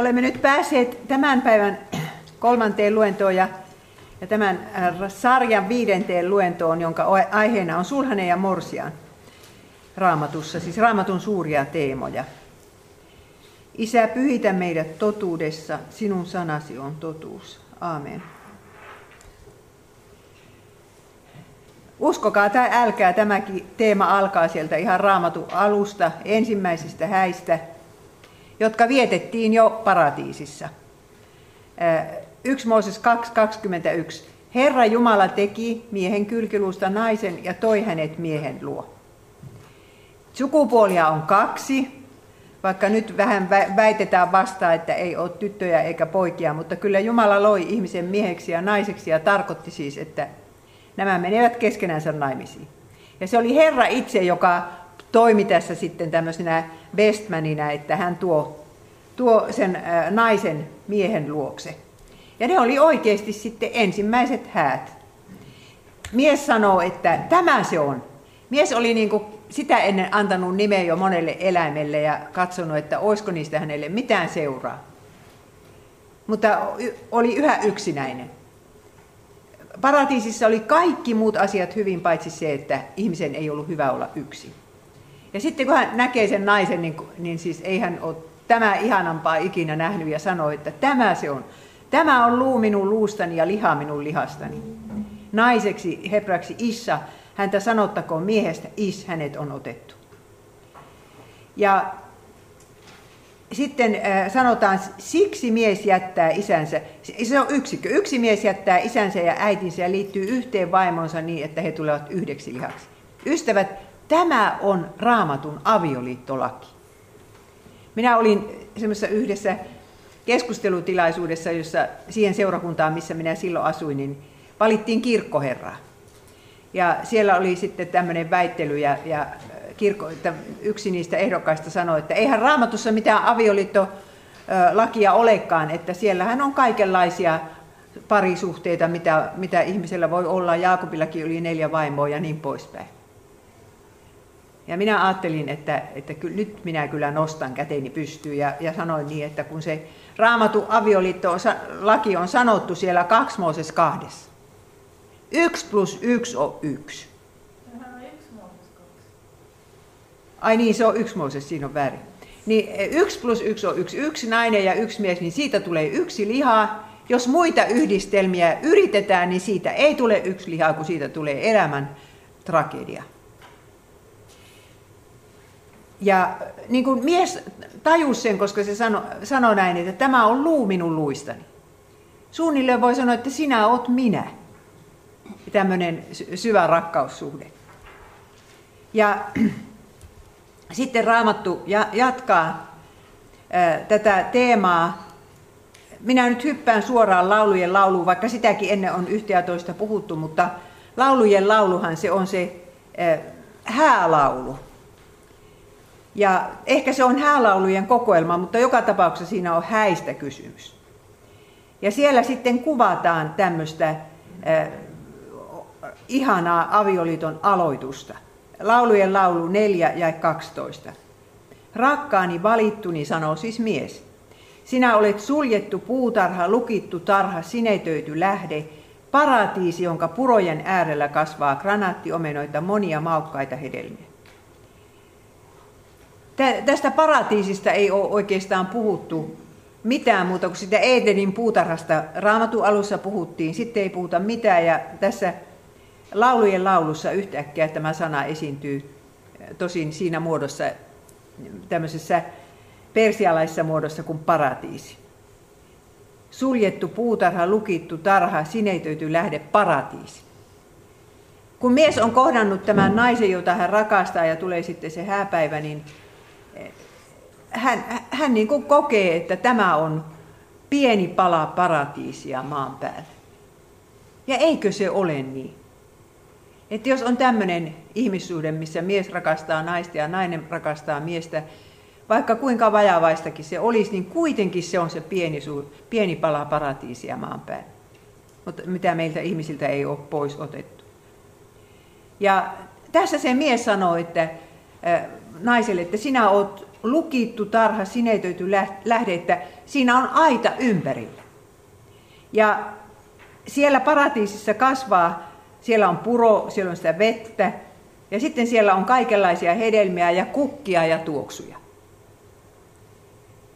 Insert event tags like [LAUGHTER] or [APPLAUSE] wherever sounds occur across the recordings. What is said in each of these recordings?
Olemme nyt päässeet tämän päivän kolmanteen luentoon ja, ja tämän äh, sarjan viidenteen luentoon, jonka aiheena on sulhanen ja morsian raamatussa, siis raamatun suuria teemoja. Isä, pyhitä meidät totuudessa, sinun sanasi on totuus. Aamen. Uskokaa tai älkää, tämäkin teema alkaa sieltä ihan raamatun alusta, ensimmäisistä häistä, jotka vietettiin jo paratiisissa. 1 Mooses 2.21. Herra Jumala teki miehen kylkiluusta naisen ja toi hänet miehen luo. Sukupuolia on kaksi, vaikka nyt vähän väitetään vastaan, että ei ole tyttöjä eikä poikia, mutta kyllä Jumala loi ihmisen mieheksi ja naiseksi ja tarkoitti siis, että nämä menevät keskenänsä naimisiin. Ja se oli Herra itse, joka toimi tässä sitten tämmöisenä bestmanina, että hän tuo, tuo sen naisen miehen luokse. Ja ne oli oikeasti sitten ensimmäiset häät. Mies sanoo, että tämä se on. Mies oli niin kuin sitä ennen antanut nimeä jo monelle eläimelle ja katsonut, että olisiko niistä hänelle mitään seuraa. Mutta oli yhä yksinäinen. Paratiisissa oli kaikki muut asiat hyvin, paitsi se, että ihmisen ei ollut hyvä olla yksin. Ja sitten kun hän näkee sen naisen, niin, niin siis ei hän ole tämä ihanampaa ikinä nähnyt ja sanoi, että tämä se on. Tämä on luu minun luustani ja liha minun lihastani. Naiseksi, hebraksi Issa, häntä sanottakoon miehestä, Is, hänet on otettu. Ja sitten äh, sanotaan, siksi mies jättää isänsä, se on yksikö, yksi mies jättää isänsä ja äitinsä ja liittyy yhteen vaimonsa niin, että he tulevat yhdeksi lihaksi. Ystävät, tämä on raamatun avioliittolaki. Minä olin semmoisessa yhdessä keskustelutilaisuudessa, jossa siihen seurakuntaan, missä minä silloin asuin, niin valittiin kirkkoherraa. Ja siellä oli sitten tämmöinen väittely ja, ja kirkko, että yksi niistä ehdokkaista sanoi, että eihän raamatussa mitään avioliittolakia olekaan, että siellähän on kaikenlaisia parisuhteita, mitä, mitä ihmisellä voi olla. Jaakobillakin oli neljä vaimoa ja niin poispäin. Ja minä ajattelin, että, että ky, nyt minä kyllä nostan käteni pystyyn ja, ja sanoin niin, että kun se raamatu avioliitto laki on sanottu siellä 2 Mooses kahdessa. Yksi plus yksi on yksi. Ai niin, se on yksi Mooses, siinä on väärin. Niin eh, yksi plus yksi on yksi, yksi nainen ja yksi mies, niin siitä tulee yksi liha. Jos muita yhdistelmiä yritetään, niin siitä ei tule yksi liha, kun siitä tulee elämän tragedia. Ja niin kuin mies tajusi sen, koska se sanoi sano näin, että tämä on luu minun luistani. Suunnilleen voi sanoa, että sinä oot minä. Tämmöinen syvä rakkaussuhde. Ja [CLEARS THROAT] sitten Raamattu jatkaa tätä teemaa. Minä nyt hyppään suoraan laulujen lauluun, vaikka sitäkin ennen on yhtä ja toista puhuttu, mutta laulujen lauluhan se on se häälaulu. Ja ehkä se on häälaulujen kokoelma, mutta joka tapauksessa siinä on häistä kysymys. Ja siellä sitten kuvataan tämmöistä äh, ihanaa avioliiton aloitusta. Laulujen laulu 4 ja 12. Rakkaani valittuni, sanoo siis mies. Sinä olet suljettu puutarha, lukittu tarha, sinetöity lähde, paratiisi, jonka purojen äärellä kasvaa granaattiomenoita, monia maukkaita hedelmiä. Tästä paratiisista ei ole oikeastaan puhuttu mitään muuta kuin sitä Edenin puutarhasta. Raamatun alussa puhuttiin, sitten ei puhuta mitään ja tässä laulujen laulussa yhtäkkiä tämä sana esiintyy tosin siinä muodossa, tämmöisessä persialaisessa muodossa kuin paratiisi. Suljettu puutarha, lukittu tarha, sinetöity lähde, paratiisi. Kun mies on kohdannut tämän naisen, jota hän rakastaa ja tulee sitten se hääpäivä, niin hän, hän niin kuin kokee, että tämä on pieni pala paratiisia maan päällä. Ja eikö se ole niin? Että jos on tämmöinen ihmissuhde, missä mies rakastaa naista ja nainen rakastaa miestä, vaikka kuinka vajavaistakin se olisi, niin kuitenkin se on se pieni, pieni pala paratiisia maan päällä. Mutta mitä meiltä ihmisiltä ei ole pois otettu. Ja tässä se mies sanoo, että naiselle, että sinä olet lukittu tarha, sinetöity lähde, että siinä on aita ympärillä. Ja siellä paratiisissa kasvaa, siellä on puro, siellä on sitä vettä, ja sitten siellä on kaikenlaisia hedelmiä ja kukkia ja tuoksuja.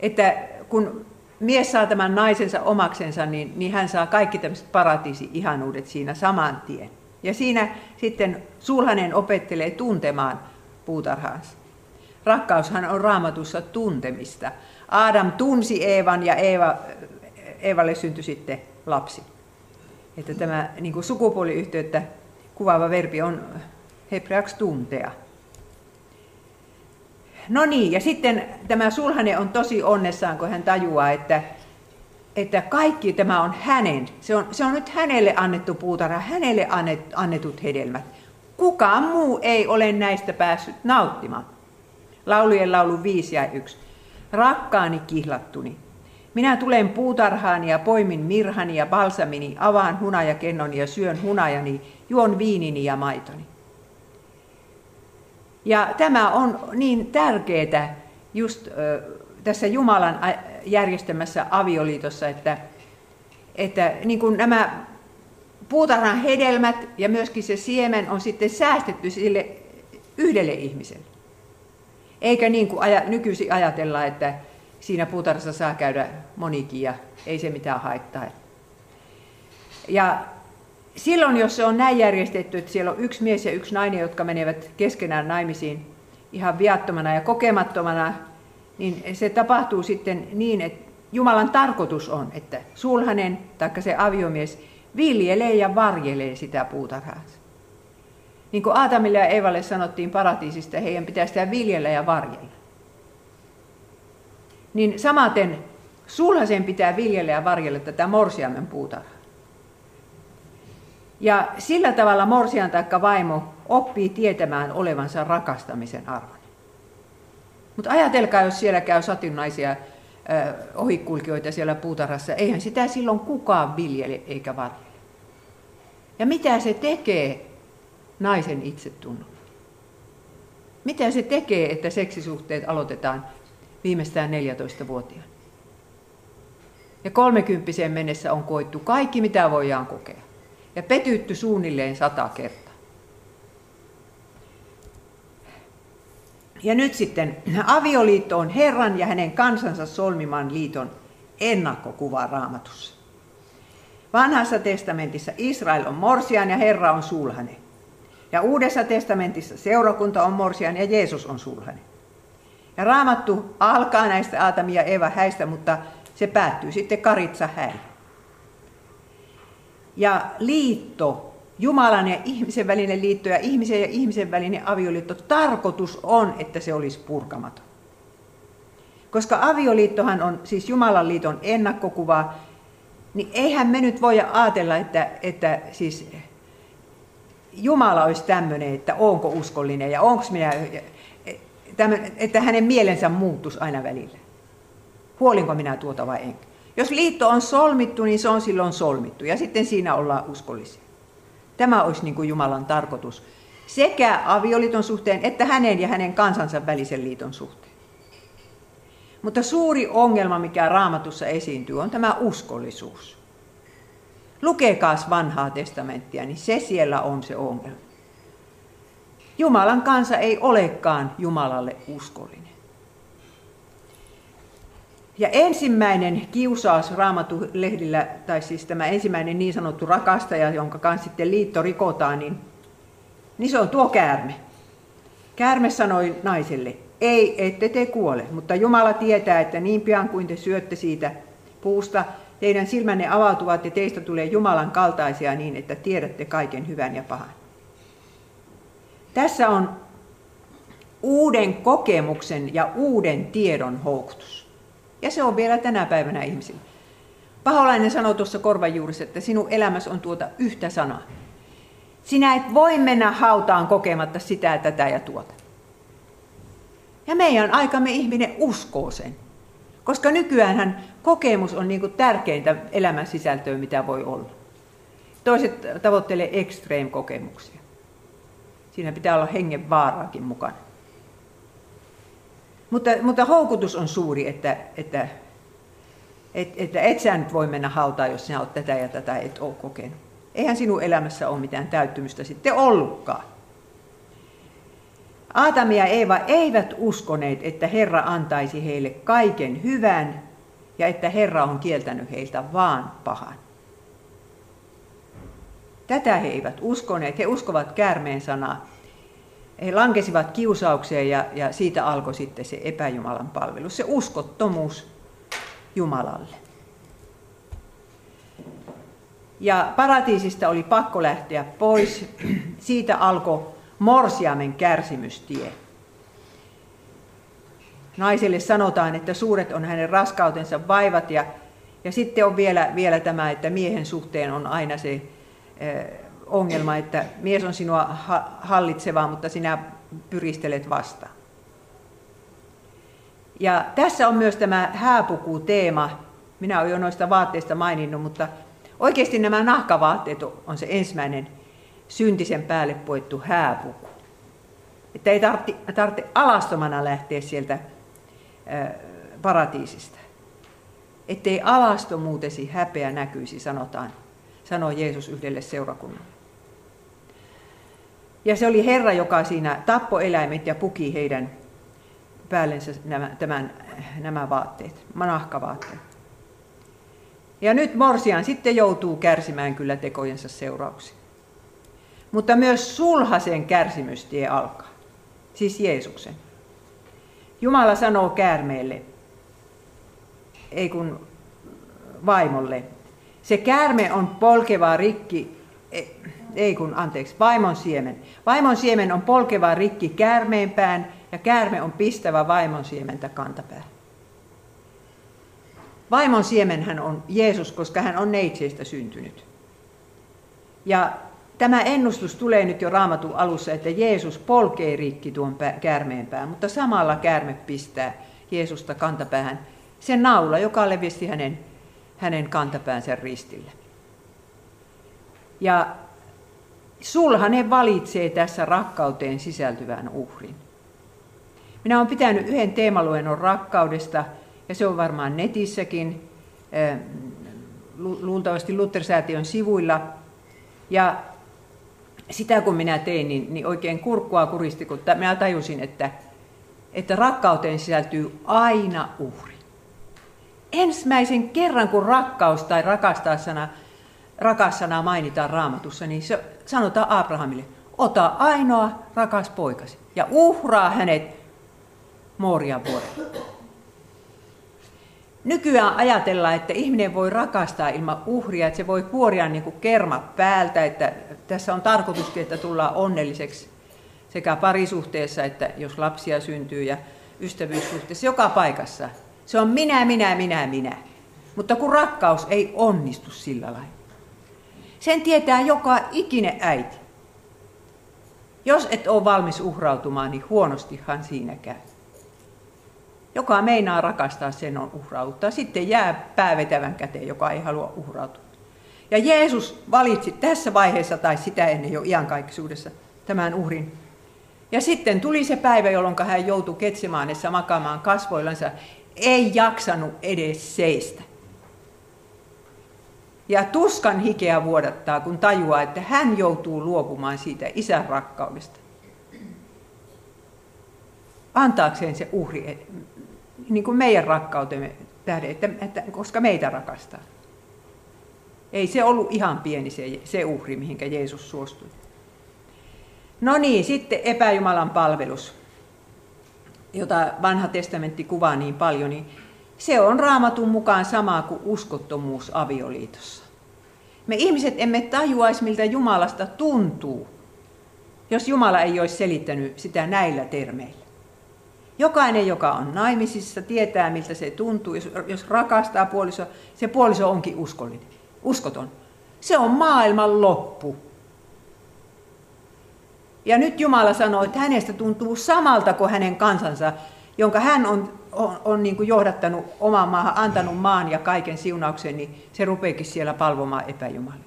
Että kun mies saa tämän naisensa omaksensa, niin, niin hän saa kaikki tämmöiset paratiisi-ihanuudet siinä saman tien. Ja siinä sitten sulhanen opettelee tuntemaan puutarhaansa. Rakkaushan on raamatussa tuntemista. Adam tunsi Eevan ja Eeva, Eevalle syntyi sitten lapsi. Että tämä niin kuin sukupuoliyhteyttä kuvaava verbi on hebreaksi tuntea. No niin, ja sitten tämä sulhane on tosi onnessaan, kun hän tajuaa, että, että kaikki tämä on hänen. Se on, se on nyt hänelle annettu puutarha, hänelle annetut hedelmät. Kukaan muu ei ole näistä päässyt nauttimaan. Laulujen laulu 5 ja 1. Rakkaani kihlattuni. Minä tulen puutarhaani ja poimin mirhani ja balsamini, avaan hunajakennoni ja syön hunajani, juon viinini ja maitoni. Ja tämä on niin tärkeää just tässä Jumalan järjestämässä avioliitossa, että, että niin kuin nämä puutarhan hedelmät ja myöskin se siemen on sitten säästetty sille yhdelle ihmiselle. Eikä niin kuin aja, nykyisin ajatella, että siinä puutarhassa saa käydä monikin ja ei se mitään haittaa. Ja silloin, jos se on näin järjestetty, että siellä on yksi mies ja yksi nainen, jotka menevät keskenään naimisiin ihan viattomana ja kokemattomana, niin se tapahtuu sitten niin, että Jumalan tarkoitus on, että sulhanen tai se aviomies viljelee ja varjelee sitä puutarhaa. Niin kuin Aatamille ja Eevalle sanottiin paratiisista, heidän pitää sitä viljellä ja varjella. Niin samaten sulhasen pitää viljellä ja varjella tätä morsiamen puutarhaa. Ja sillä tavalla morsian taikka vaimo oppii tietämään olevansa rakastamisen arvon. Mutta ajatelkaa, jos siellä käy satunnaisia ohikulkijoita siellä puutarhassa, eihän sitä silloin kukaan viljele eikä varjele. Ja mitä se tekee naisen itsetunnon? Mitä se tekee, että seksisuhteet aloitetaan viimeistään 14-vuotiaana? Ja kolmekymppiseen mennessä on koittu kaikki, mitä voidaan kokea ja petytty suunnilleen sata kertaa. Ja nyt sitten avioliitto on Herran ja hänen kansansa solmiman liiton ennakkokuva raamatussa. Vanhassa testamentissa Israel on morsian ja Herra on sulhane. Ja uudessa testamentissa seurakunta on morsian ja Jeesus on sulhane. Ja raamattu alkaa näistä Aatamia ja Eva häistä, mutta se päättyy sitten Karitsa häin. Ja liitto, Jumalan ja ihmisen välinen liitto ja ihmisen ja ihmisen välinen avioliitto, tarkoitus on, että se olisi purkamaton. Koska avioliittohan on siis Jumalan liiton ennakkokuva, niin eihän me nyt voi ajatella, että, että siis Jumala olisi tämmöinen, että onko uskollinen ja onko minä, että hänen mielensä muuttuisi aina välillä. Huolinko minä tuota vai enkä? Jos liitto on solmittu, niin se on silloin solmittu ja sitten siinä ollaan uskollisia. Tämä olisi niin kuin Jumalan tarkoitus sekä avioliiton suhteen että hänen ja hänen kansansa välisen liiton suhteen. Mutta suuri ongelma, mikä raamatussa esiintyy, on tämä uskollisuus. Lukekaas vanhaa testamenttia, niin se siellä on se ongelma. Jumalan kansa ei olekaan Jumalalle uskollinen. Ja ensimmäinen kiusaus Raamatu-lehdillä, tai siis tämä ensimmäinen niin sanottu rakastaja, jonka kanssa sitten liitto rikotaan, niin, niin se on tuo käärme. Käärme sanoi naiselle, ei, ette te kuole, mutta Jumala tietää, että niin pian kuin te syötte siitä puusta, teidän silmänne avautuvat ja teistä tulee Jumalan kaltaisia niin, että tiedätte kaiken hyvän ja pahan. Tässä on uuden kokemuksen ja uuden tiedon houkutus. Ja se on vielä tänä päivänä ihmisillä. Paholainen sanoi tuossa korvan juurissa, että sinun elämässä on tuota yhtä sanaa. Sinä et voi mennä hautaan kokematta sitä, tätä ja tuota. Ja meidän aikamme ihminen uskoo sen. Koska nykyään kokemus on niin tärkeintä elämän sisältöä, mitä voi olla. Toiset tavoittelee extreme-kokemuksia. Siinä pitää olla hengen vaaraakin mukana. Mutta, mutta houkutus on suuri, että, että että et sä nyt voi mennä hautaan, jos sinä olet tätä ja tätä et ole kokenut. Eihän sinun elämässä ole mitään täyttymystä sitten ollutkaan. Aatami ja Eeva eivät uskoneet, että Herra antaisi heille kaiken hyvän ja että Herra on kieltänyt heiltä vaan pahan. Tätä he eivät uskoneet. He uskovat käärmeen sanaa. He lankesivat kiusaukseen ja, ja siitä alkoi sitten se epäjumalan palvelus, se uskottomuus Jumalalle. Ja paratiisista oli pakko lähteä pois. Siitä alkoi morsiamen kärsimystie. Naiselle sanotaan, että suuret on hänen raskautensa vaivat ja, ja sitten on vielä, vielä tämä, että miehen suhteen on aina se eh, ongelma, että mies on sinua hallitseva, mutta sinä pyristelet vasta. Ja tässä on myös tämä hääpuku-teema. Minä olen jo noista vaatteista maininnut, mutta oikeasti nämä nahkavaatteet on se ensimmäinen syntisen päälle poettu hääpuku. Että ei tarvitse, alastomana lähteä sieltä paratiisista. Ettei alastomuutesi häpeä näkyisi, sanotaan, sanoi Jeesus yhdelle seurakunnalle. Ja se oli Herra, joka siinä tappoi eläimet ja puki heidän päällensä nämä, tämän, nämä vaatteet, nahkavaatteet. Ja nyt Morsian sitten joutuu kärsimään kyllä tekojensa seurauksia. Mutta myös sulhasen kärsimystie alkaa, siis Jeesuksen. Jumala sanoo käärmeelle, ei kun vaimolle, se käärme on polkeva rikki, e, ei kun anteeksi, vaimon siemen. Vaimon siemen on polkeva rikki käärmeenpään ja käärme on pistävä vaimon siementä kantapää. Vaimon siemenhän on Jeesus, koska hän on neitseistä syntynyt. Ja tämä ennustus tulee nyt jo raamatun alussa, että Jeesus polkee rikki tuon käärmeenpään, mutta samalla käärme pistää Jeesusta kantapäähän sen naula, joka levisi hänen, hänen kantapäänsä ristille. Ja sulhanen valitsee tässä rakkauteen sisältyvän uhrin. Minä olen pitänyt yhden teemaluennon rakkaudesta, ja se on varmaan netissäkin, luultavasti Luther-säätiön sivuilla. Ja sitä kun minä tein, niin, niin oikein kurkkua kuristi, kun minä tajusin, että, että rakkauteen sisältyy aina uhri. Ensimmäisen kerran, kun rakkaus tai rakastaa sana, rakas sana mainitaan raamatussa, niin se sanotaan Abrahamille, ota ainoa rakas poikasi ja uhraa hänet Moorian vuorelle. Nykyään ajatellaan, että ihminen voi rakastaa ilman uhria, että se voi kuoria niin kuin kermat päältä, että tässä on tarkoituskin, että tullaan onnelliseksi sekä parisuhteessa, että jos lapsia syntyy ja ystävyyssuhteessa, joka paikassa. Se on minä, minä, minä, minä. Mutta kun rakkaus ei onnistu sillä lailla. Sen tietää joka ikinen äiti. Jos et ole valmis uhrautumaan, niin huonostihan siinä käy. Joka meinaa rakastaa, sen on uhrauttaa. Sitten jää päävetävän käteen, joka ei halua uhrautua. Ja Jeesus valitsi tässä vaiheessa, tai sitä ennen jo iankaikkisuudessa, tämän uhrin. Ja sitten tuli se päivä, jolloin hän joutui Ketsemaanessa makaamaan kasvoillansa, ei jaksanut edes seistä. Ja tuskan hikeä vuodattaa, kun tajuaa, että hän joutuu luopumaan siitä isän rakkaudesta. Antaakseen se uhri niin kuin meidän rakkautemme tähden, että, että, koska meitä rakastaa. Ei se ollut ihan pieni se, se uhri, mihinkä Jeesus suostui. No niin, sitten epäjumalan palvelus, jota vanha testamentti kuvaa niin paljon, niin se on raamatun mukaan samaa kuin uskottomuus avioliitossa. Me ihmiset emme tajuaisi, miltä Jumalasta tuntuu, jos Jumala ei olisi selittänyt sitä näillä termeillä. Jokainen, joka on naimisissa, tietää, miltä se tuntuu. Jos, jos rakastaa puoliso, se puoliso onkin uskollinen, uskoton. Se on maailman loppu. Ja nyt Jumala sanoo, että hänestä tuntuu samalta kuin hänen kansansa, jonka hän on, on, on niin kuin johdattanut omaan maahan, antanut maan ja kaiken siunauksen, niin se rupeekin siellä palvomaan epäjumalia.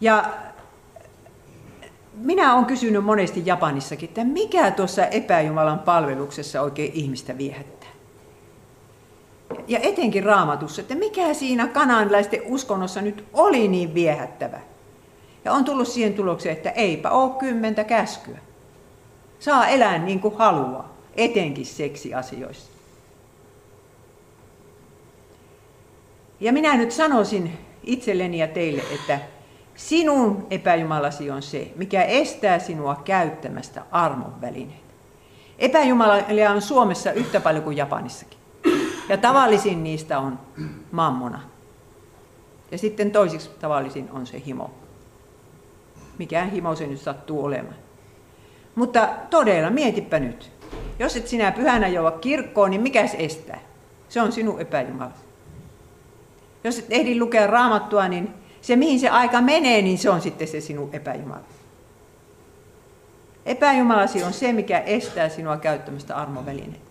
Ja minä olen kysynyt monesti Japanissakin, että mikä tuossa epäjumalan palveluksessa oikein ihmistä viehättää. ja etenkin raamatussa, että mikä siinä kananlaisten uskonnossa nyt oli niin viehättävä. Ja on tullut siihen tulokseen, että eipä ole kymmentä käskyä. Saa elää niin kuin haluaa, etenkin seksiasioissa. Ja minä nyt sanoisin itselleni ja teille, että sinun epäjumalasi on se, mikä estää sinua käyttämästä armon välineitä. Epäjumalia on Suomessa yhtä paljon kuin Japanissakin. Ja tavallisin niistä on mammona. Ja sitten toisiksi tavallisin on se himo. Mikään himo se nyt sattuu olemaan. Mutta todella, mietipä nyt. Jos et sinä pyhänä joa kirkkoon, niin mikä se estää? Se on sinun epäjumalasi. Jos et ehdi lukea raamattua, niin se mihin se aika menee, niin se on sitten se sinun epäjumalasi. Epäjumalasi on se, mikä estää sinua käyttämästä armovälineitä.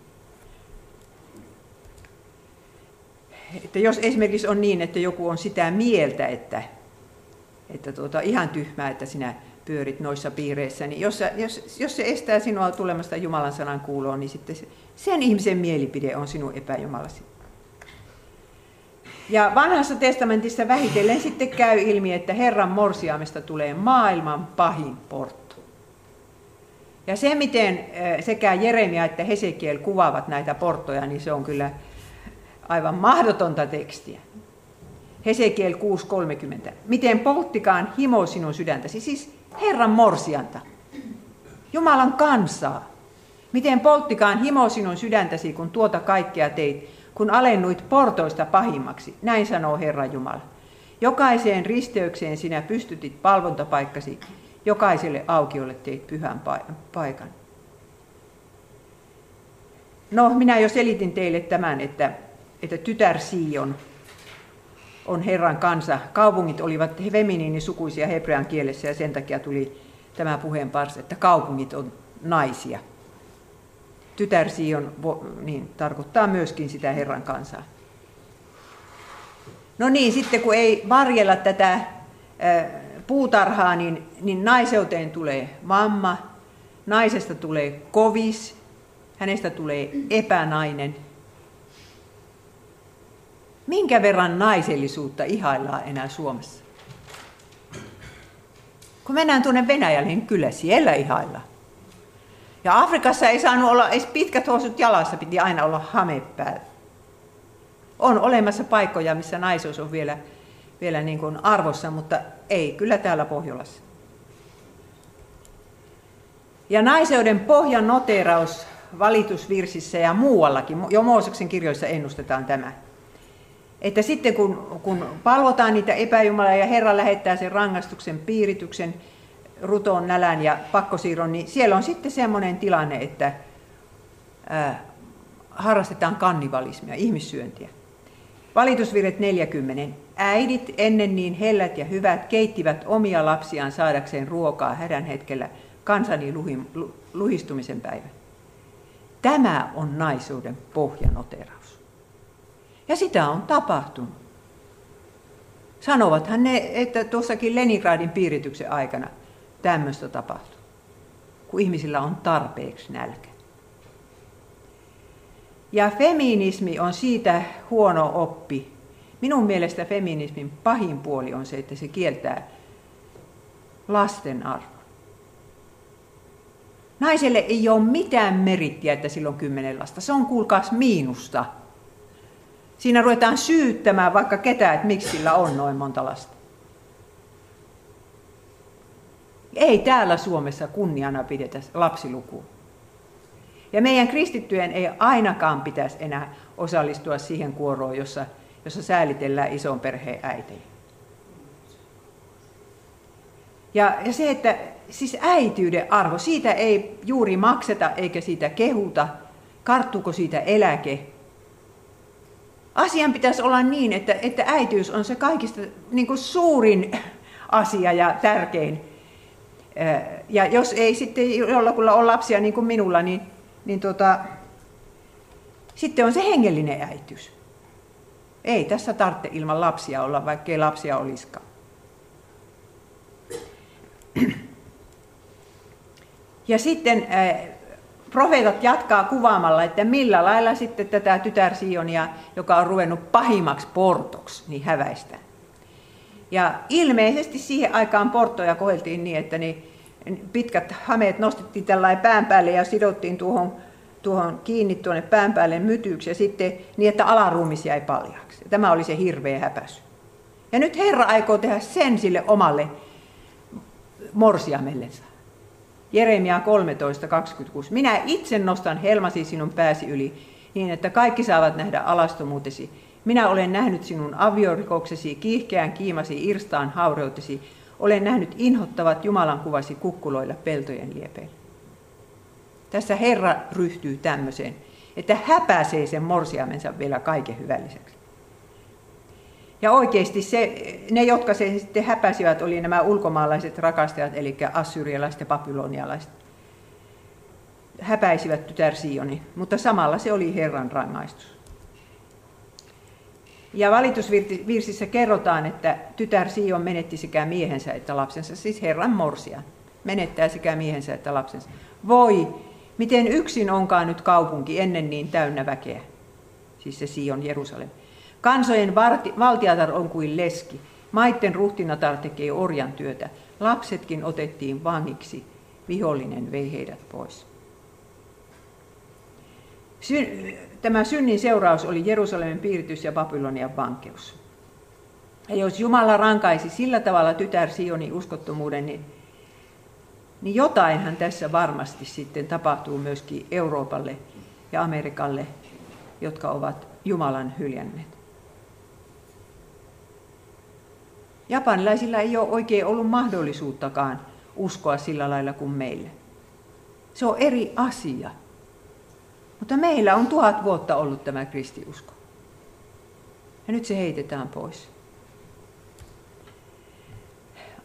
Että jos esimerkiksi on niin, että joku on sitä mieltä, että, että tuota, ihan tyhmää, että sinä pyörit noissa piireissä, niin jos, jos, jos se estää sinua tulemasta Jumalan sanan kuuloon, niin sitten se, sen ihmisen mielipide on sinun epäjumalasi. Ja vanhassa testamentissa vähitellen sitten käy ilmi, että Herran morsiamesta tulee maailman pahin portto. Ja se, miten sekä Jeremia että Hesekiel kuvaavat näitä porttoja, niin se on kyllä aivan mahdotonta tekstiä. Hesekiel 6.30. Miten polttikaan himo sinun sydäntäsi, siis Herran morsianta, Jumalan kansaa. Miten polttikaan himo sinun sydäntäsi, kun tuota kaikkea teit, kun alennuit portoista pahimmaksi, näin sanoo Herra Jumala. Jokaiseen risteykseen sinä pystytit palvontapaikkasi, jokaiselle aukiolle teit pyhän paikan. No, minä jo selitin teille tämän, että, että tytär Sion on Herran kansa. Kaupungit olivat feminiinisukuisia hebrean kielessä ja sen takia tuli tämä puheen pars, että kaupungit on naisia tytär Sion niin tarkoittaa myöskin sitä Herran kansaa. No niin, sitten kun ei varjella tätä puutarhaa, niin, niin naiseuteen tulee mamma, naisesta tulee kovis, hänestä tulee epänainen. Minkä verran naisellisuutta ihaillaan enää Suomessa? Kun mennään tuonne Venäjälle, niin kyllä siellä ihaillaan. Ja Afrikassa ei saanut olla edes pitkät housut jalassa, piti aina olla hame päällä. On olemassa paikkoja, missä naisuus on vielä, vielä niin kuin arvossa, mutta ei kyllä täällä Pohjolassa. Ja naiseuden pohjan noteraus valitusvirsissä ja muuallakin, jo Mooseksen kirjoissa ennustetaan tämä. Että sitten kun, kun palvotaan niitä epäjumalaa ja Herra lähettää sen rangaistuksen piirityksen, ruton, nälän ja pakkosiirron, niin siellä on sitten semmoinen tilanne, että harrastetaan kannibalismia, ihmissyöntiä. Valitusvirret 40. Äidit ennen niin hellät ja hyvät keittivät omia lapsiaan saadakseen ruokaa hädän hetkellä kansani luhistumisen päivän. Tämä on naisuuden pohjanoteraus. Ja sitä on tapahtunut. Sanovathan ne, että tuossakin Leningradin piirityksen aikana tämmöistä tapahtuu, kun ihmisillä on tarpeeksi nälkä. Ja feminismi on siitä huono oppi. Minun mielestä feminismin pahin puoli on se, että se kieltää lasten arvon. Naiselle ei ole mitään merittiä, että sillä on kymmenen lasta. Se on kuulkaas miinusta. Siinä ruvetaan syyttämään vaikka ketään, että miksi sillä on noin monta lasta. Ei täällä Suomessa kunniana pidetä lapsilukua. Ja meidän kristittyjen ei ainakaan pitäisi enää osallistua siihen kuoroon, jossa, jossa säälitellään ison perheen äitejä. Ja, ja se, että siis äityyden arvo, siitä ei juuri makseta eikä siitä kehuta, karttuuko siitä eläke. Asian pitäisi olla niin, että, että äityys on se kaikista niin kuin suurin asia ja tärkein ja jos ei sitten jollakulla ole lapsia niin kuin minulla, niin, niin tota, sitten on se hengellinen äitys. Ei tässä tarvitse ilman lapsia olla, vaikka ei lapsia olisikaan. Ja sitten profeetat jatkaa kuvaamalla, että millä lailla sitten tätä tytär Sionia, joka on ruvennut pahimmaksi portoksi, niin häväistään. Ja ilmeisesti siihen aikaan porttoja kohdeltiin niin, että ne pitkät hameet nostettiin tällainen pään päälle ja sidottiin tuohon, tuohon kiinni tuonne pään päälle mytyksi ja sitten niin, että alaruumis jäi paljaaksi. Tämä oli se hirveä häpäsy. Ja nyt Herra aikoo tehdä sen sille omalle morsiamellensa. Jeremia 13.26. Minä itse nostan helmasi sinun pääsi yli, niin että kaikki saavat nähdä alastomuutesi. Minä olen nähnyt sinun aviorikoksesi, kiihkeän kiimasi irstaan haureutesi. Olen nähnyt inhottavat Jumalan kuvasi kukkuloilla peltojen liepeillä. Tässä Herra ryhtyy tämmöiseen, että häpäisee sen morsiamensa vielä kaiken hyvälliseksi. Ja oikeasti se, ne, jotka se sitten häpäsivät, oli nämä ulkomaalaiset rakastajat, eli assyrialaiset ja babylonialaiset. Häpäisivät tytär Sioni, mutta samalla se oli Herran rangaistus. Ja valitusvirsissä kerrotaan, että tytär Sion menetti sekä miehensä että lapsensa, siis Herran morsia. Menettää sekä miehensä että lapsensa. Voi, miten yksin onkaan nyt kaupunki ennen niin täynnä väkeä. Siis se Sion Jerusalem. Kansojen valtiatar on kuin leski. Maitten ruhtinatar tekee orjan työtä. Lapsetkin otettiin vangiksi. Vihollinen vei heidät pois. Tämä synnin seuraus oli Jerusalemin piiritys ja Babylonian vankeus. Ja jos Jumala rankaisi sillä tavalla tytär Sionin uskottomuuden, niin, niin jotainhan tässä varmasti sitten tapahtuu myöskin Euroopalle ja Amerikalle, jotka ovat Jumalan hyljänneet. Japanilaisilla ei ole oikein ollut mahdollisuuttakaan uskoa sillä lailla kuin meille. Se on eri asia. Mutta meillä on tuhat vuotta ollut tämä kristiusko. Ja nyt se heitetään pois.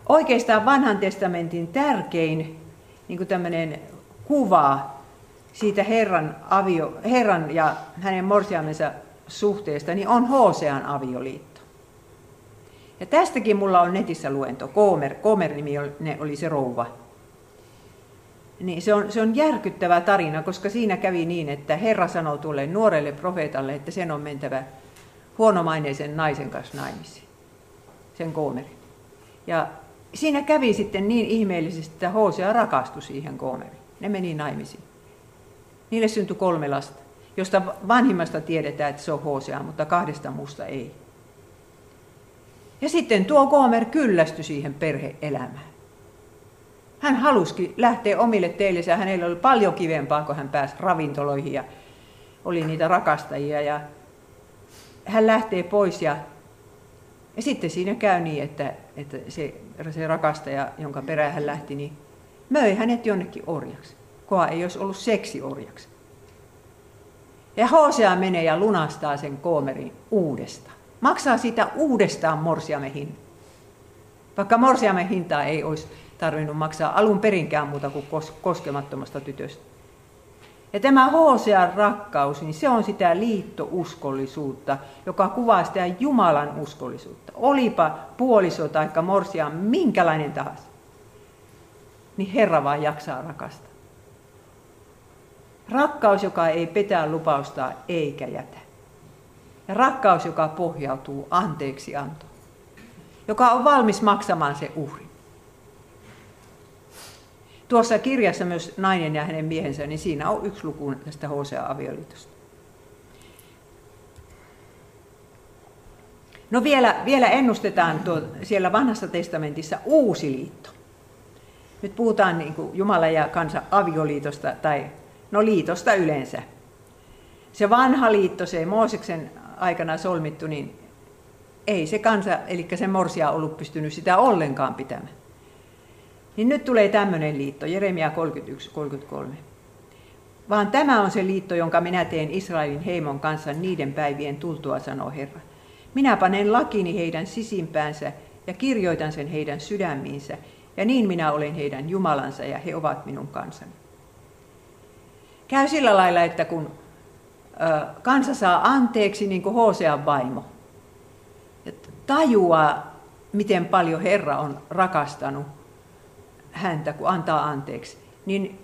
Oikeastaan vanhan testamentin tärkein niin kuin tämmöinen kuva siitä Herran, avio, Herran ja hänen morsiamensa suhteesta, niin on Hosean avioliitto. Ja tästäkin mulla on netissä luento. Koomer, Koomer-nimi oli se rouva. Niin se, on, se on järkyttävä tarina, koska siinä kävi niin, että Herra sanoi tuolle nuorelle profeetalle, että sen on mentävä huonomaineisen naisen kanssa naimisiin, sen Koomerin. Ja siinä kävi sitten niin ihmeellisesti, että Hosea rakastui siihen Koomeriin. Ne meni naimisiin. Niille syntyi kolme lasta, josta vanhimmasta tiedetään, että se on Hosea, mutta kahdesta muusta ei. Ja sitten tuo Koomer kyllästyi siihen perheelämään. Hän haluski lähteä omille teille ja hänellä oli paljon kivempaa, kun hän pääsi ravintoloihin ja oli niitä rakastajia. Ja hän lähtee pois ja, ja sitten siinä käy niin, että, että se, se rakastaja, jonka perään hän lähti, niin möi hänet jonnekin orjaksi. Koa ei olisi ollut seksiorjaksi. Ja Hosea menee ja lunastaa sen koomerin uudestaan maksaa siitä uudestaan morsiamen hinta. Vaikka morsiamen hintaa ei olisi tarvinnut maksaa alun perinkään muuta kuin koskemattomasta tytöstä. Ja tämä Hosean rakkaus, niin se on sitä liittouskollisuutta, joka kuvaa sitä Jumalan uskollisuutta. Olipa puoliso tai morsia minkälainen tahansa, niin Herra vaan jaksaa rakastaa. Rakkaus, joka ei petä lupausta eikä jätä. Ja rakkaus, joka pohjautuu anteeksi antoon. Joka on valmis maksamaan se uhri. Tuossa kirjassa myös nainen ja hänen miehensä, niin siinä on yksi luku tästä Hosea-avioliitosta. No vielä, vielä ennustetaan tuo, siellä vanhassa testamentissa uusi liitto. Nyt puhutaan niin kuin ja kansa avioliitosta tai no liitosta yleensä. Se vanha liitto, se Mooseksen aikana solmittu, niin ei se kansa, eli se morsia ollut pystynyt sitä ollenkaan pitämään. Niin nyt tulee tämmöinen liitto, Jeremia 31-33. Vaan tämä on se liitto, jonka minä teen Israelin heimon kanssa niiden päivien tultua, sanoo Herra. Minä panen lakini heidän sisimpäänsä ja kirjoitan sen heidän sydämiinsä, ja niin minä olen heidän Jumalansa ja he ovat minun kansani. Käy sillä lailla, että kun kansa saa anteeksi niin kuin Hosean vaimo. Ja tajuaa, miten paljon Herra on rakastanut häntä, kun antaa anteeksi. Niin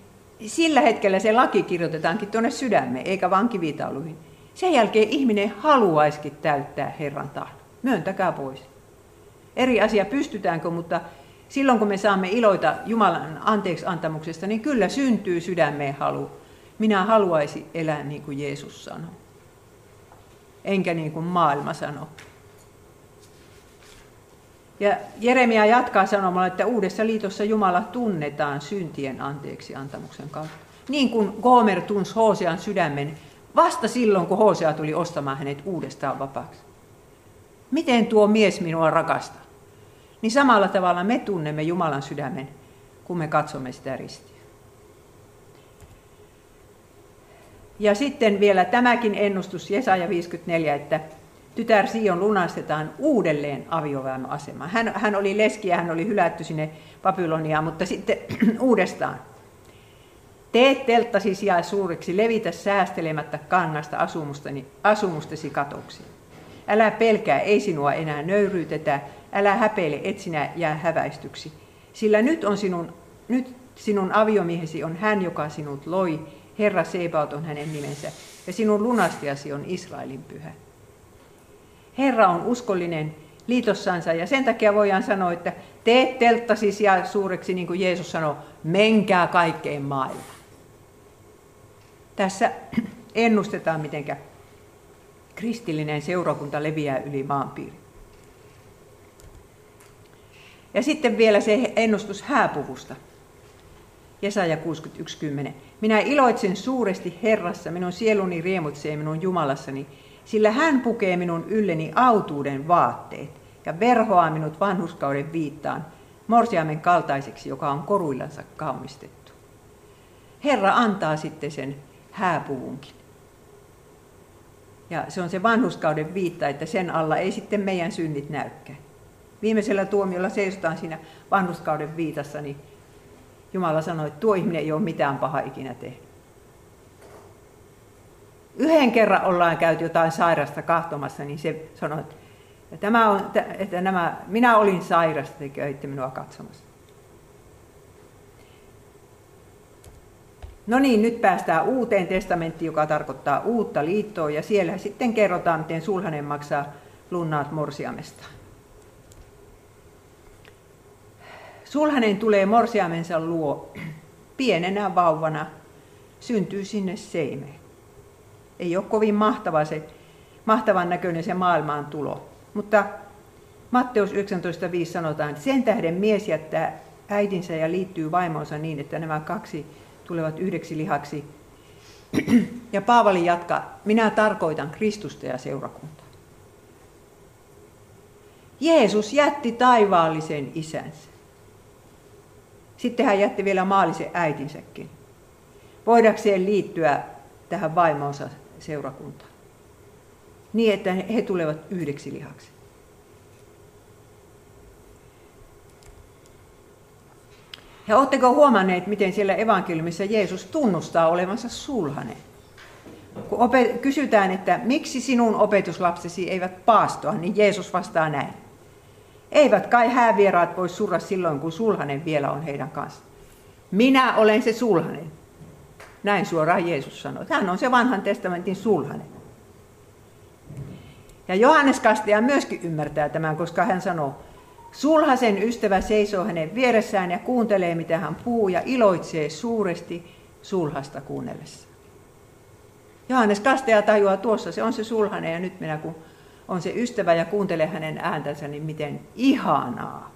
sillä hetkellä se laki kirjoitetaankin tuonne sydämeen, eikä vaan kivitauluihin. Sen jälkeen ihminen haluaisikin täyttää Herran tahdon. Myöntäkää pois. Eri asia pystytäänkö, mutta silloin kun me saamme iloita Jumalan anteeksi antamuksesta, niin kyllä syntyy sydämeen halu. Minä haluaisin elää niin kuin Jeesus sanoo. Enkä niin kuin maailma sanoo. Ja Jeremia jatkaa sanomalla, että uudessa liitossa Jumala tunnetaan syntien anteeksi antamuksen kautta. Niin kuin Gomer tunsi Hosean sydämen vasta silloin, kun Hosea tuli ostamaan hänet uudestaan vapaaksi. Miten tuo mies minua rakastaa? Niin samalla tavalla me tunnemme Jumalan sydämen, kun me katsomme sitä ristiä. Ja sitten vielä tämäkin ennustus, Jesaja 54, että tytär Sion lunastetaan uudelleen avioväen asemaan. Hän, hän oli leski ja hän oli hylätty sinne Babyloniaan, mutta sitten [CLEARS THROAT] uudestaan. Tee telttasi sijaa suureksi, levitä säästelemättä kangasta asumustesi katoksi. Älä pelkää, ei sinua enää nöyryytetä, älä häpeile, et sinä jää häväistyksi. Sillä nyt, on sinun, nyt sinun aviomiehesi on hän, joka sinut loi, Herra Sebaot on hänen nimensä, ja sinun lunastiasi on Israelin pyhä. Herra on uskollinen liitossansa ja sen takia voidaan sanoa, että tee telttasi sijaa suureksi, niin kuin Jeesus sanoi, menkää kaikkeen maailmaan. Tässä ennustetaan, miten kristillinen seurakunta leviää yli maanpiiri. Ja sitten vielä se ennustus hääpuvusta. Jesaja 61.10. Minä iloitsen suuresti Herrassa, minun sieluni riemutsee minun Jumalassani, sillä hän pukee minun ylleni autuuden vaatteet ja verhoaa minut vanhuskauden viittaan, morsiamen kaltaiseksi, joka on koruillansa kaunistettu. Herra antaa sitten sen hääpuvunkin. Ja se on se vanhuskauden viitta, että sen alla ei sitten meidän synnit näykään. Viimeisellä tuomiolla seisotaan siinä vanhuskauden viitassa, niin Jumala sanoi, että tuo ihminen ei ole mitään pahaa ikinä tehnyt. Yhden kerran ollaan käyty jotain sairasta kahtomassa, niin se sanoi, että, tämä on, että nämä, minä olin sairasta, te kävitte minua katsomassa. No niin, nyt päästään uuteen testamenttiin, joka tarkoittaa uutta liittoa, ja siellä sitten kerrotaan, miten sulhanen maksaa lunnaat morsiamesta. Sulhanen tulee morsiamensa luo pienenä vauvana, syntyy sinne seimeen. Ei ole kovin mahtava se, mahtavan näköinen se maailmaan tulo. Mutta Matteus 19.5 sanotaan, että sen tähden mies jättää äitinsä ja liittyy vaimonsa niin, että nämä kaksi tulevat yhdeksi lihaksi. [CLEARS THROAT] Ja Paavali jatkaa, minä tarkoitan Kristusta ja seurakuntaa. Jeesus jätti taivaallisen isänsä. Sitten hän jätti vielä maallisen äitinsäkin. Voidakseen liittyä tähän vaimonsa seurakuntaan. Niin, että he tulevat yhdeksi lihaksi. Ja oletteko huomanneet, miten siellä evankeliumissa Jeesus tunnustaa olevansa sulhanen? Kun opet- kysytään, että miksi sinun opetuslapsesi eivät paastoa, niin Jeesus vastaa näin. Eivät kai häävieraat voi surra silloin, kun sulhanen vielä on heidän kanssa. Minä olen se sulhanen. Näin suoraan Jeesus sanoi. Hän on se vanhan testamentin sulhanen. Ja Johannes Kastaja myöskin ymmärtää tämän, koska hän sanoo, sulhasen ystävä seisoo hänen vieressään ja kuuntelee, mitä hän puhuu ja iloitsee suuresti sulhasta kuunnellessa. Johannes Kastaja tajuaa tuossa, se on se sulhanen ja nyt minä kun on se ystävä ja kuuntelee hänen ääntänsä, niin miten ihanaa.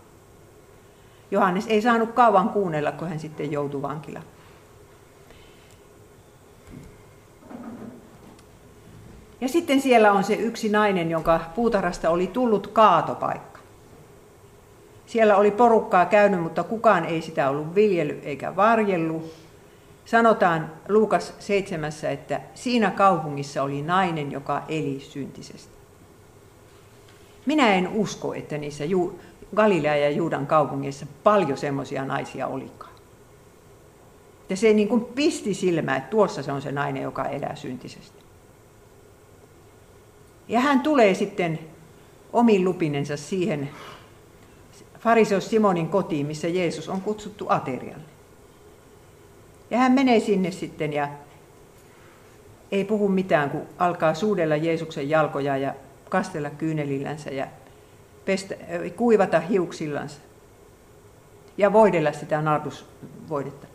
Johannes ei saanut kauan kuunnella, kun hän sitten joutui vankilaan. Ja sitten siellä on se yksi nainen, jonka puutarhasta oli tullut kaatopaikka. Siellä oli porukkaa käynyt, mutta kukaan ei sitä ollut viljely eikä varjellut. Sanotaan Luukas 7, että siinä kaupungissa oli nainen, joka eli syntisesti. Minä en usko, että niissä Galilea ja Juudan kaupungeissa paljon semmoisia naisia olikaan. Ja se niin kuin pisti silmää, että tuossa se on se nainen, joka elää syntisesti. Ja hän tulee sitten omin lupinensa siihen fariseus Simonin kotiin, missä Jeesus on kutsuttu aterialle. Ja hän menee sinne sitten ja ei puhu mitään, kun alkaa suudella Jeesuksen jalkoja ja kastella kyynelillänsä ja pestä, kuivata hiuksillansa ja voidella sitä nardusvoidetta.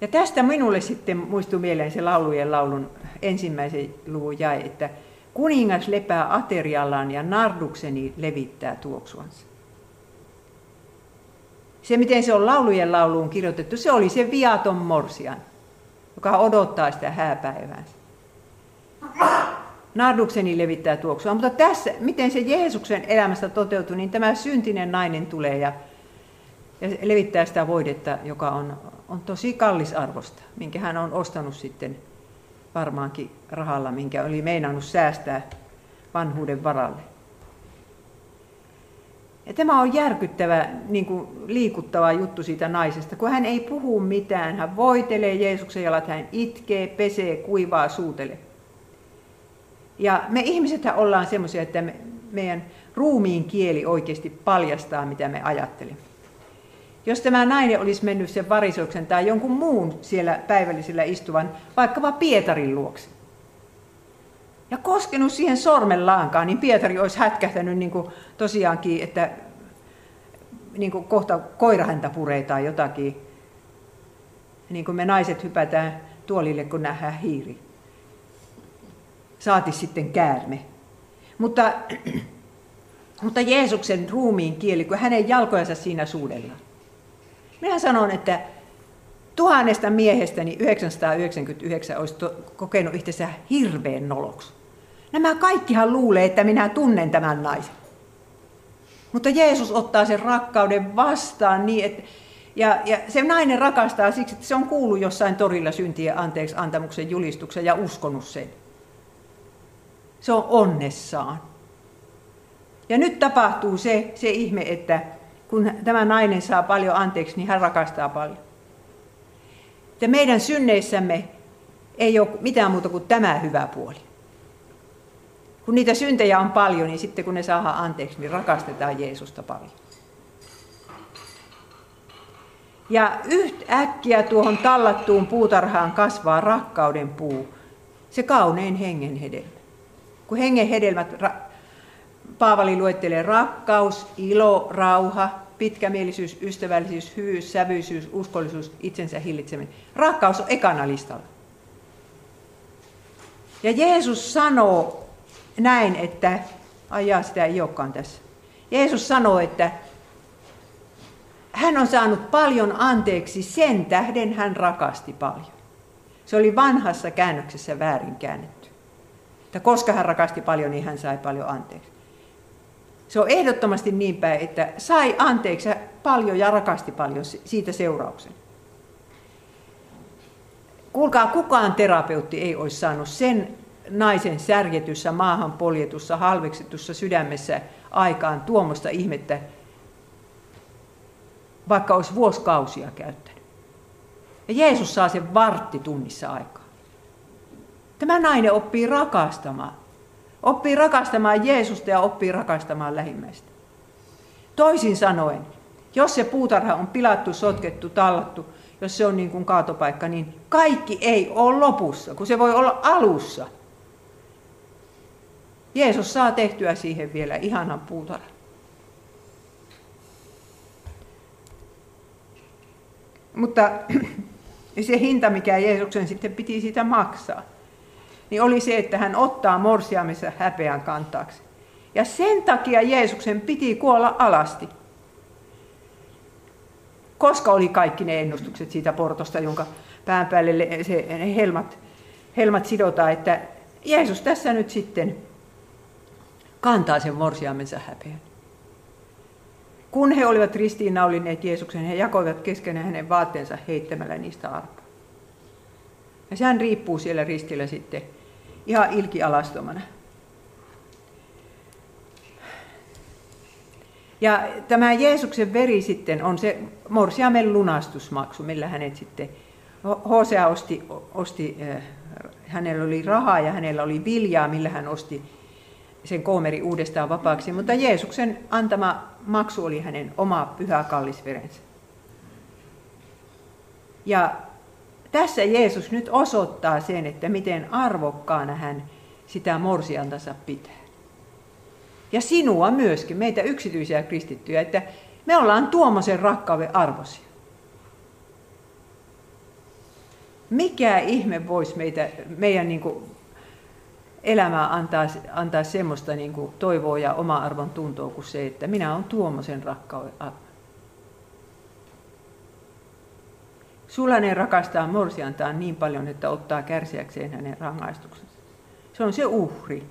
Ja tästä minulle sitten muistuu mieleen se laulujen laulun ensimmäisen luvun jae, että kuningas lepää ateriallaan ja nardukseni levittää tuoksuansa. Se, miten se on laulujen lauluun kirjoitettu, se oli se viaton morsian, joka odottaa sitä hääpäiväänsä. Nardukseni levittää tuoksua. Mutta tässä, miten se Jeesuksen elämästä toteutui, niin tämä syntinen nainen tulee ja, ja levittää sitä voidetta, joka on, on tosi kallisarvosta, minkä hän on ostanut sitten varmaankin rahalla, minkä oli meinannut säästää vanhuuden varalle. Ja tämä on järkyttävä, niin kuin liikuttava juttu siitä naisesta, kun hän ei puhu mitään. Hän voitelee Jeesuksen jalat, hän itkee, pesee, kuivaa, suutelee. Ja me ihmiset ollaan semmoisia, että me, meidän ruumiin kieli oikeasti paljastaa, mitä me ajattelemme. Jos tämä nainen olisi mennyt sen varisoksen tai jonkun muun siellä päivällisellä istuvan, vaikkapa Pietarin luokse, ja koskenut siihen sormellaankaan, niin Pietari olisi hätkähtänyt niin kuin tosiaankin, että niin kuin kohta koirahäntä puree tai jotakin. Niin kuin me naiset hypätään tuolille, kun nähdään hiiri. Saati sitten käärme. Mutta, mutta Jeesuksen ruumiin kieli, kun hänen jalkojensa siinä suudellaan. Minä sanon, että tuhannesta miehestäni 999 olisi kokenut itsensä hirveän noloksi. Nämä kaikkihan luulee, että minä tunnen tämän naisen. Mutta Jeesus ottaa sen rakkauden vastaan niin, että ja, ja se nainen rakastaa siksi, että se on kuullut jossain torilla syntien anteeksi antamuksen julistuksen ja uskonut sen. Se on onnessaan. Ja nyt tapahtuu se, se ihme, että kun tämä nainen saa paljon anteeksi, niin hän rakastaa paljon. Ja meidän synneissämme ei ole mitään muuta kuin tämä hyvä puoli. Kun niitä syntejä on paljon, niin sitten kun ne saadaan anteeksi, niin rakastetaan Jeesusta paljon. Ja yhtäkkiä tuohon tallattuun puutarhaan kasvaa rakkauden puu, se kaunein hengen hedelmä. Kun hengen hedelmät, Paavali luettelee rakkaus, ilo, rauha, pitkämielisyys, ystävällisyys, hyvyys, sävyisyys, uskollisuus, itsensä hillitseminen. Rakkaus on ekana listalla. Ja Jeesus sanoo näin, että, ajaa sitä ei olekaan tässä. Jeesus sanoo, että hän on saanut paljon anteeksi, sen tähden hän rakasti paljon. Se oli vanhassa käännöksessä väärin käännetty. Että koska hän rakasti paljon, niin hän sai paljon anteeksi. Se on ehdottomasti niin päin, että sai anteeksi paljon ja rakasti paljon siitä seurauksen. Kuulkaa, kukaan terapeutti ei olisi saanut sen naisen särjetyssä, maahan poljetussa, halveksitussa sydämessä aikaan tuommoista ihmettä, vaikka olisi vuosikausia käyttänyt. Ja Jeesus saa sen vartti tunnissa aikaa. Tämä nainen oppii rakastamaan. Oppii rakastamaan Jeesusta ja oppii rakastamaan lähimmäistä. Toisin sanoen, jos se puutarha on pilattu, sotkettu, tallattu, jos se on niin kuin kaatopaikka, niin kaikki ei ole lopussa, kun se voi olla alussa – Jeesus saa tehtyä siihen vielä ihanan puutarhan. Mutta [CLEARS THROAT] se hinta, mikä Jeesuksen sitten piti siitä maksaa, niin oli se, että hän ottaa morsiamissa häpeän kantaaksi. Ja sen takia Jeesuksen piti kuolla alasti. Koska oli kaikki ne ennustukset siitä portosta, jonka pään päälle se helmat, helmat sidotaan, että Jeesus tässä nyt sitten kantaa sen morsiamensa häpeän. Kun he olivat ristiinnaulineet Jeesuksen, he jakoivat keskenään hänen vaatteensa heittämällä niistä arpaa. Ja sehän riippuu siellä ristillä sitten ihan ilkialastomana. Ja tämä Jeesuksen veri sitten on se morsiamen lunastusmaksu, millä hänet sitten, Hosea osti, osti, äh, hänellä oli rahaa ja hänellä oli viljaa, millä hän osti sen koomeri uudestaan vapaaksi, mutta Jeesuksen antama maksu oli hänen oma pyhä kallisverensä. Ja tässä Jeesus nyt osoittaa sen, että miten arvokkaana hän sitä morsiantansa pitää. Ja sinua myöskin, meitä yksityisiä kristittyjä, että me ollaan tuommoisen rakkauden arvosia. Mikä ihme voisi meitä, meidän niin kuin elämää antaa, antaa semmoista niin kuin toivoa ja oma arvon tuntoa kuin se, että minä olen tuommoisen rakkauden arvo. Sulanen rakastaa morsiantaan niin paljon, että ottaa kärsiäkseen hänen rangaistuksensa. Se on se uhri,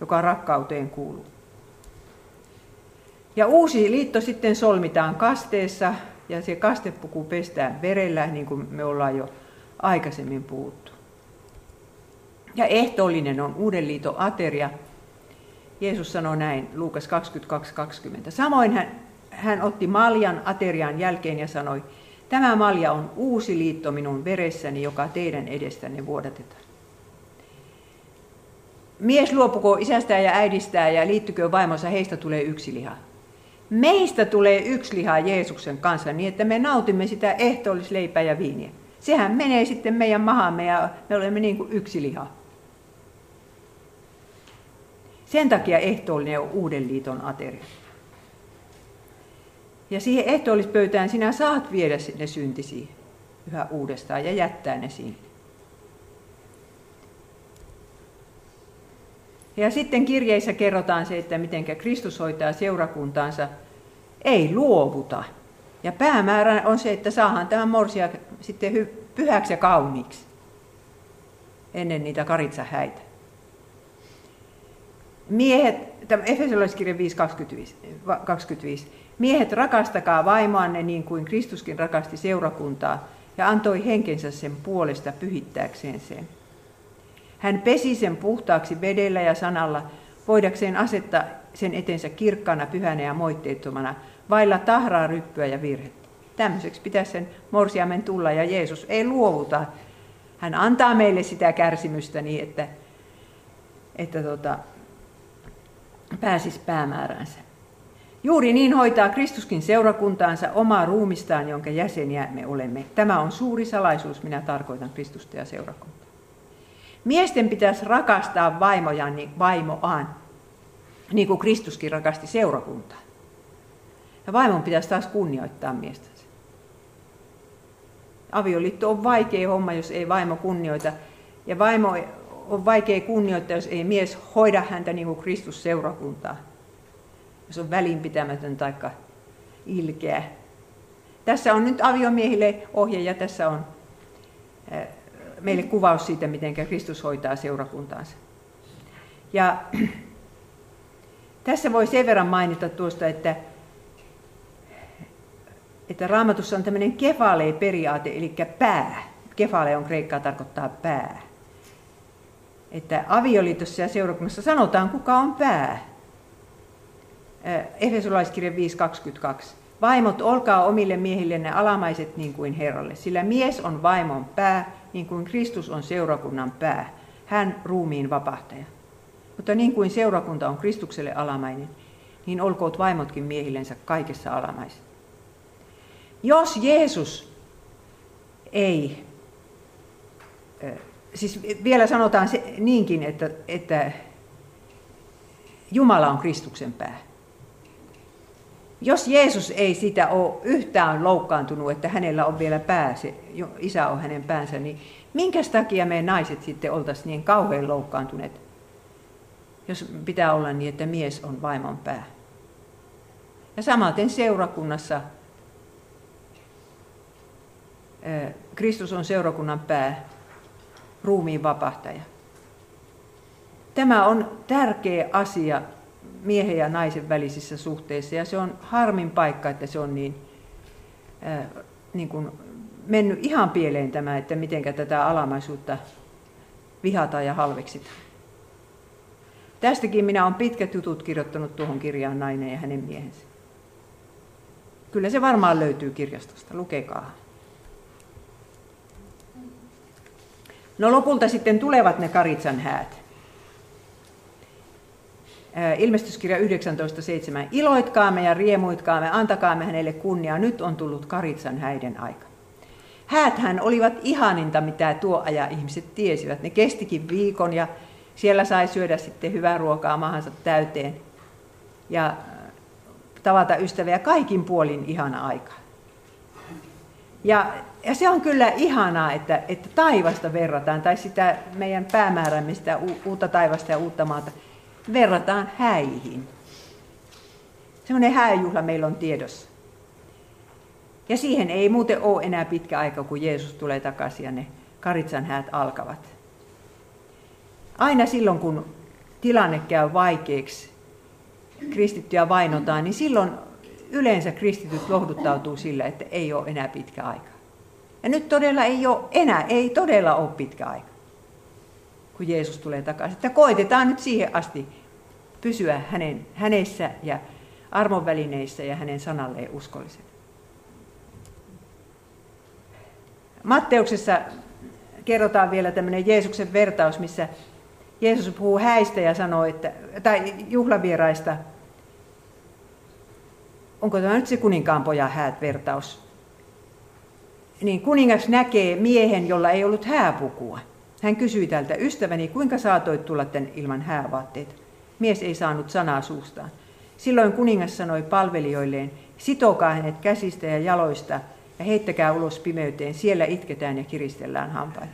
joka rakkauteen kuuluu. Ja uusi liitto sitten solmitaan kasteessa ja se kastepuku pestään verellä, niin kuin me ollaan jo aikaisemmin puhuttu. Ja ehtoollinen on uuden liiton ateria. Jeesus sanoi näin, Luukas 22.20. Samoin hän, hän otti maljan aterian jälkeen ja sanoi, Tämä malja on uusi liitto minun veressäni, joka teidän edestänne vuodatetaan. Mies luopuko isästään ja äidistään ja liittykö vaimonsa, heistä tulee yksi liha. Meistä tulee yksi liha Jeesuksen kanssa niin, että me nautimme sitä ehtoollisleipää ja viiniä. Sehän menee sitten meidän mahamme ja me olemme niin kuin yksi liha. Sen takia ehtoollinen on uuden liiton ateria. Ja siihen ehtoollispöytään sinä saat viedä ne syntisi yhä uudestaan ja jättää ne sinne. Ja sitten kirjeissä kerrotaan se, että miten Kristus hoitaa seurakuntaansa. Ei luovuta. Ja päämäärä on se, että saahan tämä morsia sitten pyhäksi ja kauniiksi ennen niitä karitsahäitä. Miehet, tämä Efesolaiskirja 5.25, Miehet, rakastakaa vaimoanne niin kuin Kristuskin rakasti seurakuntaa ja antoi henkensä sen puolesta pyhittääkseen sen. Hän pesi sen puhtaaksi vedellä ja sanalla, voidakseen asettaa sen etensä kirkkaana, pyhänä ja moitteettomana, vailla tahraa, ryppyä ja virhettä. Tämmöiseksi pitäisi sen morsiamen tulla ja Jeesus ei luovuta. Hän antaa meille sitä kärsimystä niin, että, että tota, pääsisi päämääränsä. Juuri niin hoitaa Kristuskin seurakuntaansa omaa ruumistaan, jonka jäseniä me olemme. Tämä on suuri salaisuus, minä tarkoitan Kristusta ja seurakuntaa. Miesten pitäisi rakastaa vaimojaan, niin vaimoaan, niin kuin Kristuskin rakasti seurakuntaa. Ja vaimon pitäisi taas kunnioittaa miestänsä. Avioliitto on vaikea homma, jos ei vaimo kunnioita. Ja vaimo on vaikea kunnioittaa, jos ei mies hoida häntä niin kuin Kristus seurakuntaa jos on välinpitämätön tai ilkeä. Tässä on nyt aviomiehille ohje ja tässä on meille kuvaus siitä, miten Kristus hoitaa seurakuntaansa. Ja [CLEARS THROAT] tässä voi sen verran mainita tuosta, että, että raamatussa on tämmöinen kefale-periaate, eli pää. Kefale on kreikkaa, tarkoittaa pää. Että avioliitossa ja seurakunnassa sanotaan, kuka on pää. Efesolaiskirja 5.22. Vaimot, olkaa omille miehillenne alamaiset niin kuin Herralle, sillä mies on vaimon pää, niin kuin Kristus on seurakunnan pää, hän ruumiin vapahtaja. Mutta niin kuin seurakunta on Kristukselle alamainen, niin olkoot vaimotkin miehillensä kaikessa alamaiset. Jos Jeesus ei, siis vielä sanotaan se, niinkin, että, että Jumala on Kristuksen pää. Jos Jeesus ei sitä ole yhtään loukkaantunut, että hänellä on vielä pää, se, isä on hänen päänsä, niin minkä takia me naiset sitten oltaisiin niin kauhean loukkaantuneet, jos pitää olla niin, että mies on vaimon pää. Ja samaten seurakunnassa Kristus on seurakunnan pää, ruumiin vapahtaja. Tämä on tärkeä asia miehen ja naisen välisissä suhteissa. Ja se on harmin paikka, että se on niin, äh, niin kuin mennyt ihan pieleen tämä, että miten tätä alamaisuutta vihataan ja halveksitaan. Tästäkin minä olen pitkät jutut kirjoittanut tuohon kirjaan Nainen ja hänen miehensä. Kyllä se varmaan löytyy kirjastosta, lukekaa. No lopulta sitten tulevat ne Karitsan häät ilmestyskirja 19.7. Iloitkaamme ja riemuitkaamme, antakaamme hänelle kunniaa, nyt on tullut Karitsan häiden aika. Hääthän olivat ihaninta, mitä tuo aja ihmiset tiesivät. Ne kestikin viikon ja siellä sai syödä sitten hyvää ruokaa maahansa täyteen ja äh, tavata ystäviä kaikin puolin ihana aika. Ja, ja se on kyllä ihanaa, että, että taivasta verrataan, tai sitä meidän päämäärämme, sitä uutta taivasta ja uutta maata, verrataan häihin. Semmoinen hääjuhla meillä on tiedossa. Ja siihen ei muuten ole enää pitkä aika, kun Jeesus tulee takaisin ja ne karitsan häät alkavat. Aina silloin, kun tilanne käy vaikeaksi, kristittyjä vainotaan, niin silloin yleensä kristityt lohduttautuu sillä, että ei ole enää pitkä aika. Ja nyt todella ei ole enää, ei todella ole pitkä aika, kun Jeesus tulee takaisin. Että koitetaan nyt siihen asti pysyä hänen, hänessä ja armon välineissä ja hänen sanalleen uskollisena. Matteuksessa kerrotaan vielä tämmöinen Jeesuksen vertaus, missä Jeesus puhuu häistä ja sanoo, että, tai juhlavieraista. Onko tämä nyt se kuninkaan pojan häät vertaus? Niin kuningas näkee miehen, jolla ei ollut hääpukua. Hän kysyi tältä, ystäväni, kuinka saatoit tulla tän ilman häävaatteita? Mies ei saanut sanaa suustaan. Silloin kuningas sanoi palvelijoilleen, sitokaa hänet käsistä ja jaloista ja heittäkää ulos pimeyteen, siellä itketään ja kiristellään hampaita.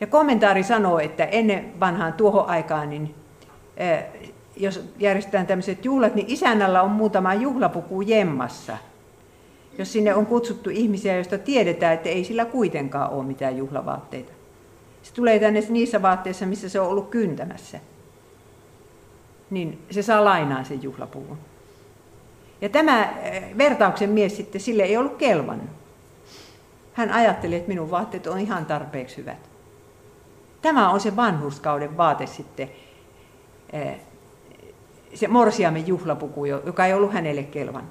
Ja kommentaari sanoo, että ennen vanhaan tuohon aikaan, niin jos järjestetään tämmöiset juhlat, niin isännällä on muutama juhlapuku jemmassa. Jos sinne on kutsuttu ihmisiä, joista tiedetään, että ei sillä kuitenkaan ole mitään juhlavaatteita. Se tulee tänne niissä vaatteissa, missä se on ollut kyntämässä. Niin se saa lainaa sen juhlapuvun. Ja tämä vertauksen mies sitten, sille ei ollut kelvannut. Hän ajatteli, että minun vaatteet on ihan tarpeeksi hyvät. Tämä on se vanhurskauden vaate sitten, eh, se morsiamen juhlapuku, joka ei ollut hänelle kelvan.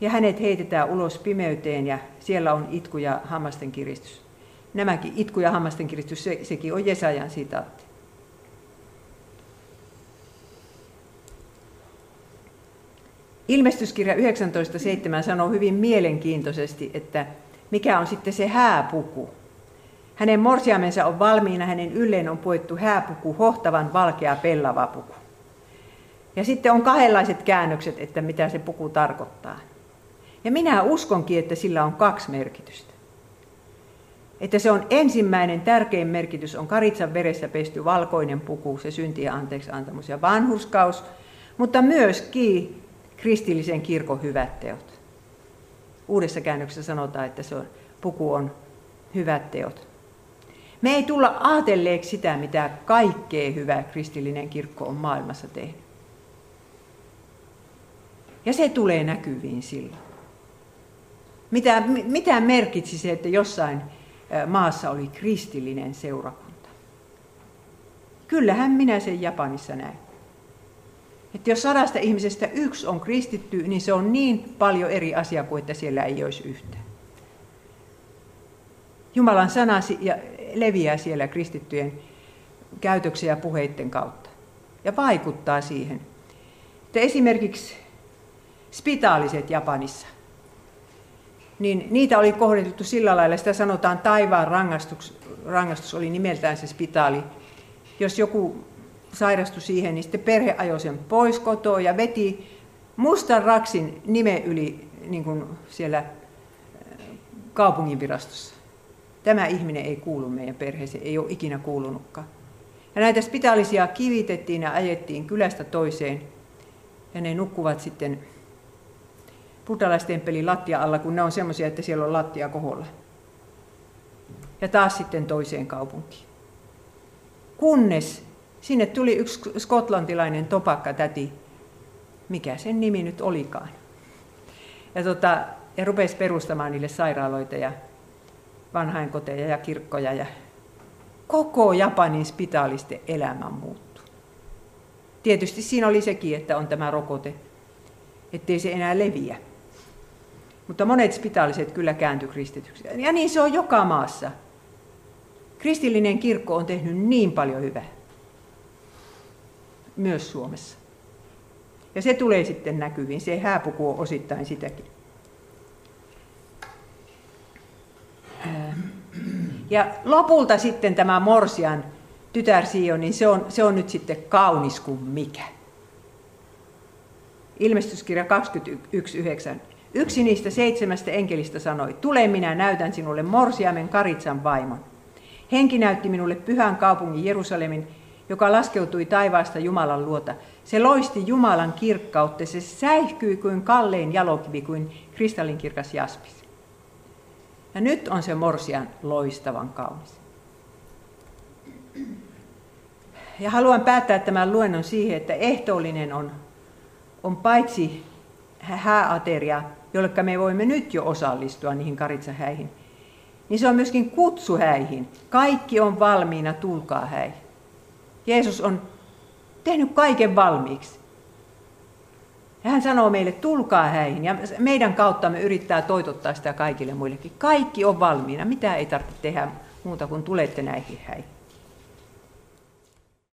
Ja hänet heitetään ulos pimeyteen ja siellä on itku ja hammasten kiristys. Nämäkin itku ja hammasten kiristys, se, sekin on Jesajan sitaatti. Ilmestyskirja 19.7 sanoo hyvin mielenkiintoisesti, että mikä on sitten se hääpuku. Hänen morsiamensa on valmiina, hänen ylleen on puettu hääpuku, hohtavan valkea pellava puku. Ja sitten on kahdenlaiset käännökset, että mitä se puku tarkoittaa. Ja minä uskonkin, että sillä on kaksi merkitystä. Että se on ensimmäinen tärkein merkitys, on karitsan veressä pesty valkoinen puku, se syntiä anteeksi antamus ja vanhurskaus, mutta myöskin kristillisen kirkon hyvät teot. Uudessa käännöksessä sanotaan, että se on, puku on hyvät teot. Me ei tulla ajatelleeksi sitä, mitä kaikkea hyvää kristillinen kirkko on maailmassa tehnyt. Ja se tulee näkyviin silloin. Mitä, mitä merkitsi se, että jossain maassa oli kristillinen seurakunta? Kyllähän minä sen Japanissa näin. Että jos sadasta ihmisestä yksi on kristitty, niin se on niin paljon eri asia kuin että siellä ei olisi yhtään. Jumalan sana leviää siellä kristittyjen käytöksen ja puheiden kautta ja vaikuttaa siihen. Että esimerkiksi spitaaliset Japanissa, niin niitä oli kohdennettu sillä lailla, sitä sanotaan taivaan rangastus, rangastus oli nimeltään se spitaali. Jos joku sairastui siihen, niin sitten perhe ajoi sen pois kotoa ja veti mustan raksin nimen yli niin kuin siellä kaupunginvirastossa. Tämä ihminen ei kuulu meidän perheeseen, ei ole ikinä kuulunutkaan. Ja näitä spitaalisia kivitettiin ja ajettiin kylästä toiseen. Ja ne nukkuvat sitten buddhalaistempelin lattia alla, kun ne on semmoisia, että siellä on lattia koholla. Ja taas sitten toiseen kaupunkiin. Kunnes sinne tuli yksi skotlantilainen topakkatäti, mikä sen nimi nyt olikaan. Ja, tota, ja rupesi perustamaan niille sairaaloita ja vanhainkoteja ja kirkkoja ja koko Japanin spitaalisten elämä muuttui. Tietysti siinä oli sekin, että on tämä rokote, ettei se enää leviä. Mutta monet spitaaliset kyllä kääntyi kristityksi. Ja niin se on joka maassa. Kristillinen kirkko on tehnyt niin paljon hyvää. Myös Suomessa. Ja se tulee sitten näkyviin. Se hääpuku on osittain sitäkin. Ja lopulta sitten tämä Morsian tytär Sio, niin se on, se on nyt sitten kaunis kuin mikä. Ilmestyskirja 21.9. Yksi niistä seitsemästä enkelistä sanoi, tule minä näytän sinulle Morsiamen Karitsan vaimon. Henki näytti minulle pyhän kaupungin Jerusalemin, joka laskeutui taivaasta Jumalan luota. Se loisti Jumalan kirkkautta, se säihkyi kuin kallein jalokivi, kuin kristallinkirkas jaspis. Ja nyt on se morsian loistavan kaunis. Ja haluan päättää tämän luennon siihen, että ehtoollinen on, on paitsi hääateria, jolle me voimme nyt jo osallistua niihin karitsahäihin, niin se on myöskin kutsu häihin. Kaikki on valmiina, tulkaa häihin. Jeesus on tehnyt kaiken valmiiksi. Ja hän sanoo meille, tulkaa häihin. Ja meidän kautta me yrittää toitottaa sitä kaikille muillekin. Kaikki on valmiina. Mitä ei tarvitse tehdä muuta kuin tulette näihin häihin.